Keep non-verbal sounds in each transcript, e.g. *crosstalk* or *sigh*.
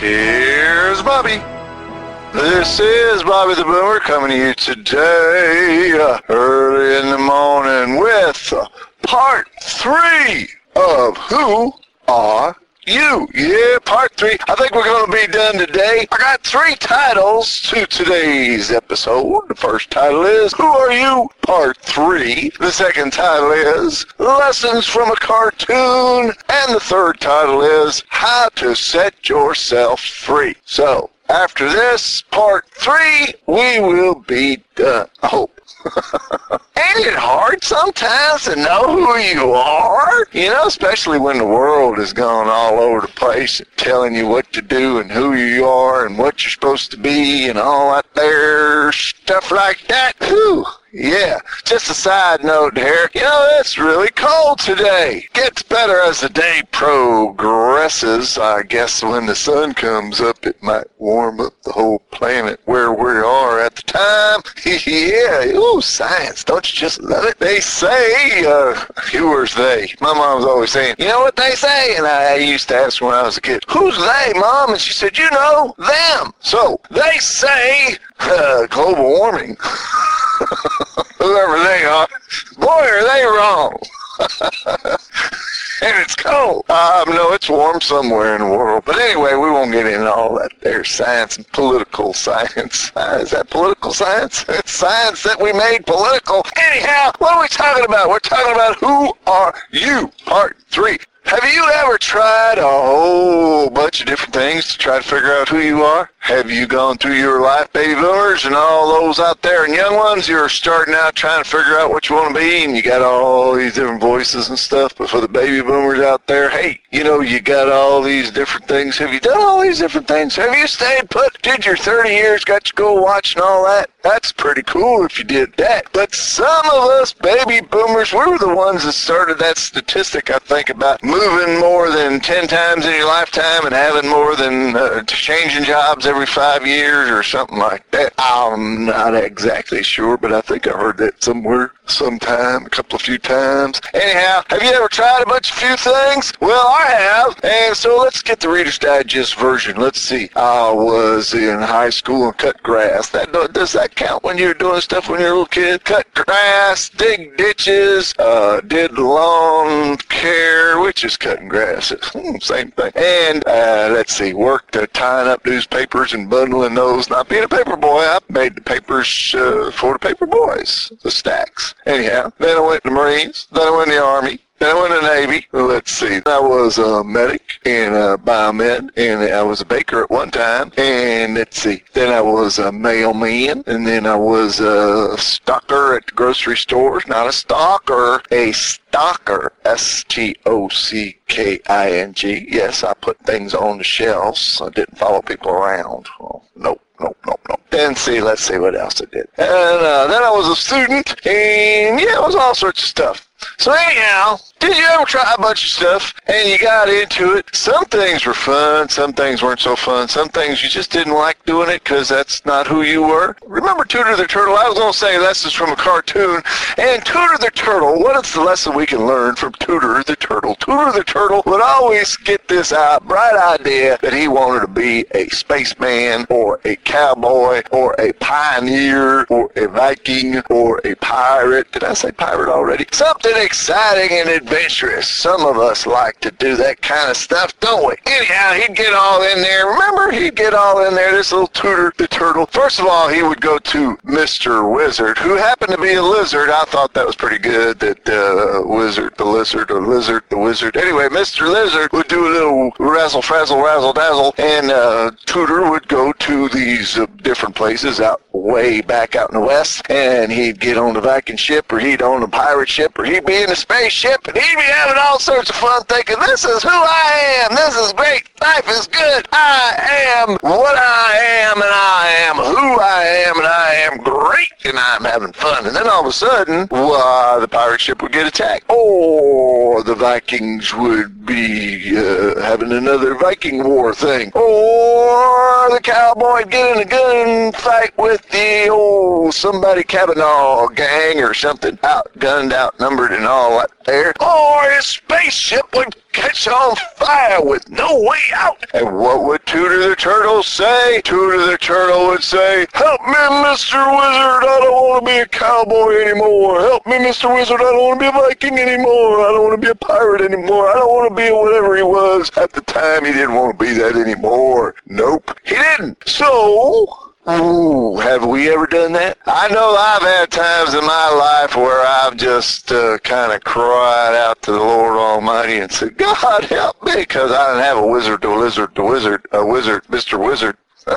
Here's Bobby. This is Bobby the Boomer coming to you today, uh, early in the morning, with uh, part three of Who Are You? Yeah, part three. I think we're going to be done today. I got three titles to today's episode. The first title is Who Are You? Part three. The second title is Lessons from a Cartoon. And the third title is How to Set Yourself Free. So, after this, part three, we will be done. I hope. *laughs* Ain't it hard sometimes to know who you are? You know, especially when the world has gone all over the place telling you what to do and who you are and what you're supposed to be and all that there stuff like that. Whew. Yeah, just a side note here. You know, it's really cold today. Gets better as the day progresses. I guess when the sun comes up, it might warm up the whole planet where we are at the time. Yeah, ooh, science. Don't you just love it? They say, uh, who's they? My mom's always saying, you know what they say? And I used to ask when I was a kid, who's they, mom? And she said, you know, them. So, they say, uh, global warming. *laughs* Whoever they are, boy, are they wrong. *laughs* and it's cold. Um, no, it's warm somewhere in the world. But anyway, we won't get into all that there science and political science. Uh, is that political science? *laughs* It's science that we made political. Anyhow, what are we talking about? We're talking about who are you? Part three. Have you ever tried a whole bunch of different things to try to figure out who you are? Have you gone through your life, baby boomers, and all those out there and young ones? You're starting out trying to figure out what you want to be, and you got all these different voices and stuff. But for the baby boomers out there, hey, you know, you got all these different things. Have you done all these different things? Have you stayed put? Did your 30 years got you go watch and all that? That's pretty cool if you did that. But some of us baby boomers, we were the ones that started that statistic, I think, about moving more than 10 times in your lifetime and having more than uh, changing jobs every five years or something like that. I'm not exactly sure, but I think I heard that somewhere, sometime, a couple of few times. Anyhow, have you ever tried a bunch of few things? Well, I have. And so let's get the Reader's Digest version. Let's see. I was in high school and cut grass. That Does that count when you're doing stuff when you're a little kid? Cut grass, dig ditches, uh, did lawn care, which is cutting grass. *laughs* Hmm, same thing. And uh, let's see, worked uh, tying up newspapers and bundling those. Not being a paper boy, I made the papers uh, for the paper boys, the stacks. Anyhow, then I went to the Marines. Then I went to the Army. Then I went to the Navy. Let's see. I was a medic and a biomed, and I was a baker at one time. And let's see. Then I was a mailman, and then I was a stocker at the grocery stores. Not a stalker, a stocker. S-T-O-C-K-I-N-G. Yes, I put things on the shelves. I didn't follow people around. Oh, nope nope, nope, nope. Then see, let's see what else I did. And uh, then I was a student, and yeah, it was all sorts of stuff. So anyhow, Did you ever try a bunch of stuff and you got into it? Some things were fun, some things weren't so fun, some things you just didn't like doing it because that's not who you were. Remember Tooter the Turtle? I was going to say lessons from a cartoon. And Tooter the Turtle, what is the lesson we can learn from Tooter the Turtle? Tooter the Turtle would always get this out, bright idea that he wanted to be a spaceman or a cowboy or a pioneer or a Viking or a pirate. Did I say pirate already? Something exciting and adventurous. Some of us like to do that kind of stuff, don't we? Anyhow, he'd get all in there. Remember, he'd get all in there, this little Tooter the Turtle. First of all, he would go to Mr. Wizard, who happened to be a lizard. I thought that was pretty good, that uh, Wizard the Lizard or Lizard the Wizard. Anyway, Mr. Lizard would do a little razzle, frazzle, razzle, dazzle, and uh, Tooter would go to these uh, different places out way back out in the west, and he'd get on the Viking ship, or he'd own a pirate ship, or he'd be in a spaceship, and he'd be having all sorts of fun thinking, this is who I am, this is great, life is good, I am what I am, and I am who I am, and I am great, and I'm having fun. And then all of a sudden, well, the pirate ship would get attacked, or the Vikings would be uh, having another Viking war thing, or the cowboy get in a gunfight with the old somebody Kavanaugh gang or something, outgunned, outnumbered, and all that there, or his spaceship would catch on fire with no way out. And what would Tooter the Turtle say? Tooter the Turtle would say, Help me, Mr. Wizard, I don't want to be a cowboy anymore. Help me, Mr. Wizard, I don't want to be a Viking anymore. I don't want to be a pirate anymore. I don't want to be whatever he was. At the time, he didn't want to be that anymore. Nope, he didn't. So, Ooh, have we ever done that? I know I've had times in my life where I've just uh, kind of cried out to the Lord Almighty and said, God help me, because I didn't have a wizard, to a lizard, a wizard, a wizard, Mr. Wizard. *laughs*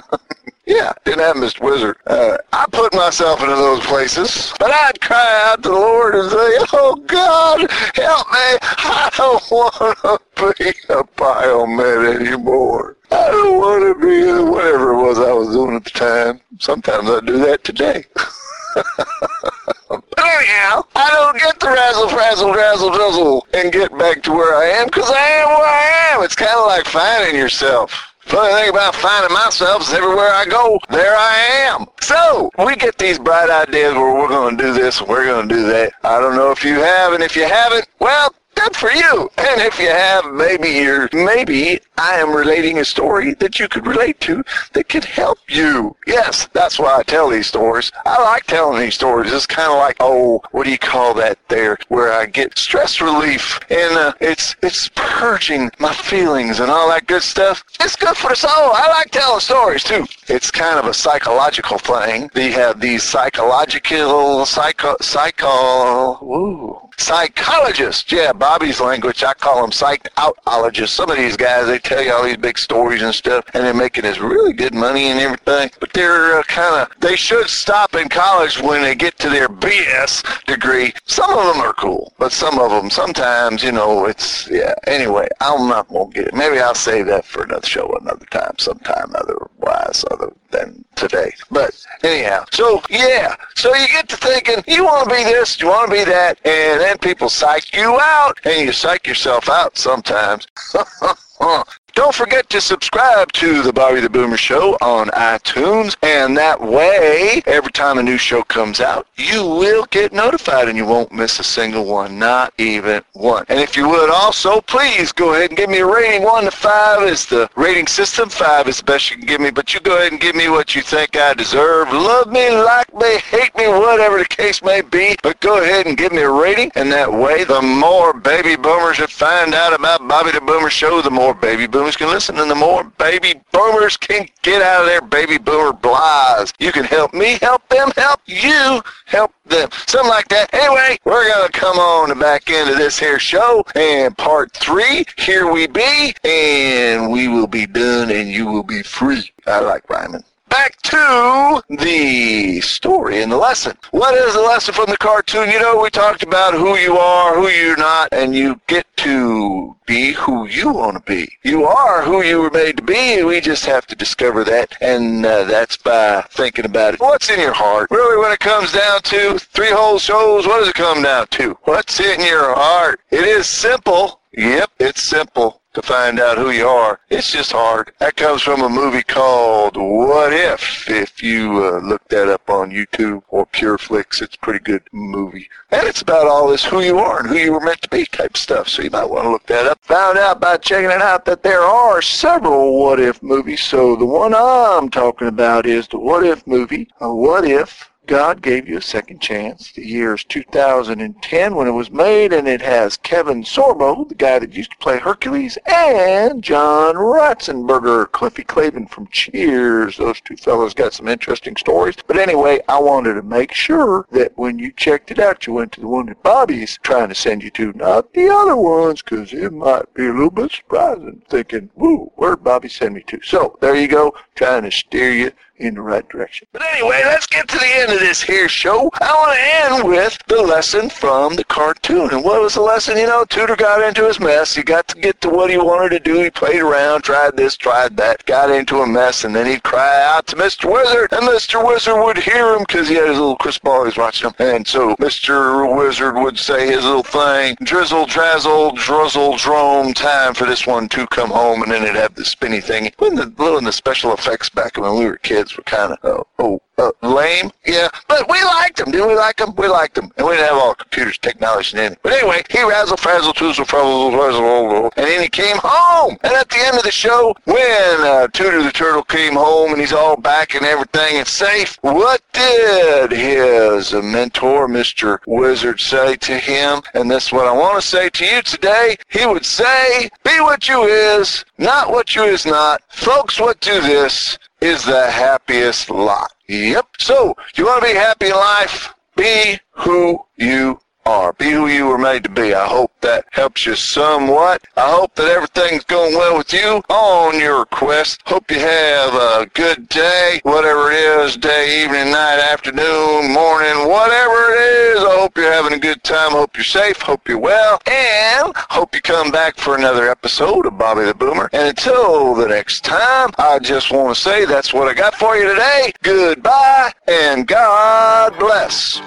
yeah, didn't have Mr. Wizard. Uh, I put myself into those places, but I'd cry out to the Lord and say, Oh God, help me. I don't want to be a biomed anymore. I don't want to be a whatever it was I was doing at the time. Sometimes I do that today. *laughs* anyhow, I don't get the razzle, frazzle, razzle, drizzle and get back to where I am because I am where I am. It's kind of like finding yourself. Funny thing about finding myself is everywhere I go, there I am. So, we get these bright ideas where we're going to do this and we're going to do that. I don't know if you have, and if you haven't, well, good for you. And if you have, maybe you're, maybe I am relating a story that you could relate to that could help you. Yes, that's why I tell these stories. I like telling these stories. It's kind of like, oh, what do you call that there, where I get stress relief and uh, it's it's purging my feelings and all that good stuff. It's good for the soul. I like telling stories too. It's kind of a psychological thing. They have these psychological, psycho, psycho, ooh, psychologists. Yeah, Bobby's language, I call them psychologists. Some of these guys, they tell you all these big stories and stuff, and they're making this really good money and everything. But they're uh, kind of, they should stop in college when they get to their BS degree. Some of them are cool, but some of them, sometimes, you know, it's, yeah. Anyway, I'm not going to get it. Maybe I'll save that for another show another time, sometime otherwise, other than today. But anyhow, so yeah, so you get to thinking, you want to be this, you want to be that, and then people psych you out, and you psych yourself out sometimes. *laughs* Don't forget to subscribe to the Bobby the Boomer Show on iTunes, and that way, every time a new show comes out, you will get notified and you won't miss a single one, not even one. And if you would also, please go ahead and give me a rating. One to five is the rating system. Five is the best you can give me, but you go ahead and give me what you think I deserve. Love me, like me, hate me, whatever the case may be, but go ahead and give me a rating, and that way, the more baby boomers that find out about Bobby the Boomer Show, the more baby boomers boomers can listen and the more baby boomers can get out of their baby boomer blahs. You can help me help them, help you help them. Something like that. Anyway, we're going to come on the back end of this here show and part three, here we be, and we will be done and you will be free. I like rhyming. Back to the story and the lesson. What is the lesson from the cartoon? You know, we talked about who you are, who you're not, and you get to be who you want to be. You are who you were made to be, and we just have to discover that, and uh, that's by thinking about it. What's in your heart? Really, when it comes down to three whole shows, what does it come down to? What's in your heart? It is simple. Yep, it's simple to find out who you are. It's just hard. That comes from a movie called What If. If you uh, look that up on YouTube or PureFlix, it's a pretty good movie. And it's about all this who you are and who you were meant to be type stuff. So you might want to look that up. Found out by checking it out that there are several What If movies. So the one I'm talking about is the What If movie. A what if God gave you a second chance. The year is 2010 when it was made, and it has Kevin Sorbo, the guy that used to play Hercules, and John Ratzenberger, Cliffy Clavin from Cheers. Those two fellows got some interesting stories. But anyway, I wanted to make sure that when you checked it out, you went to the one that Bobby's trying to send you to, not the other ones, because it might be a little bit surprising, thinking, woo, where'd Bobby send me to? So there you go, trying to steer you in the right direction. But anyway, let's get to the end of this here show. I want to end with the lesson from the cartoon. And what was the lesson? You know, Tooter got into his mess. He got to get to what he wanted to do. He played around, tried this, tried that, got into a mess, and then he'd cry out to Mr. Wizard, and Mr. Wizard would hear him because he had his little crystal ball. He was watching him. And so Mr. Wizard would say his little thing, drizzle, drazzle, druzzle, drome, time for this one to come home, and then it'd have the spinny thing. When the little in the special effects back when we were kids, were kind of, uh, oh, oh, uh, lame. Yeah, but we liked him. Didn't we like them? We liked him. And we didn't have all computers, technology, in it. But anyway, he razzle, frazzle, toozle, frazzle, frazzle, and then he came home. And at the end of the show, when uh, the Turtle came home and he's all back and everything and safe, what did his mentor, Mr. Wizard, say to him? And this is what I want to say to you today. He would say, be what you is, not what you is not. Folks, what do this is the happiest lot. Yep. So, you want to be happy in life? Be who you are. Be who you were made to be. I hope that helps you somewhat. I hope that everything's going well with you on your quest. Hope you have a good day, whatever it is, day, evening, night, afternoon, morning, whatever it is. I hope you're having a good time. Hope you're safe. Hope you're well. And hope you come back for another episode of Bobby the Boomer. And until the next time, I just want to say that's what I got for you today. Goodbye and God bless.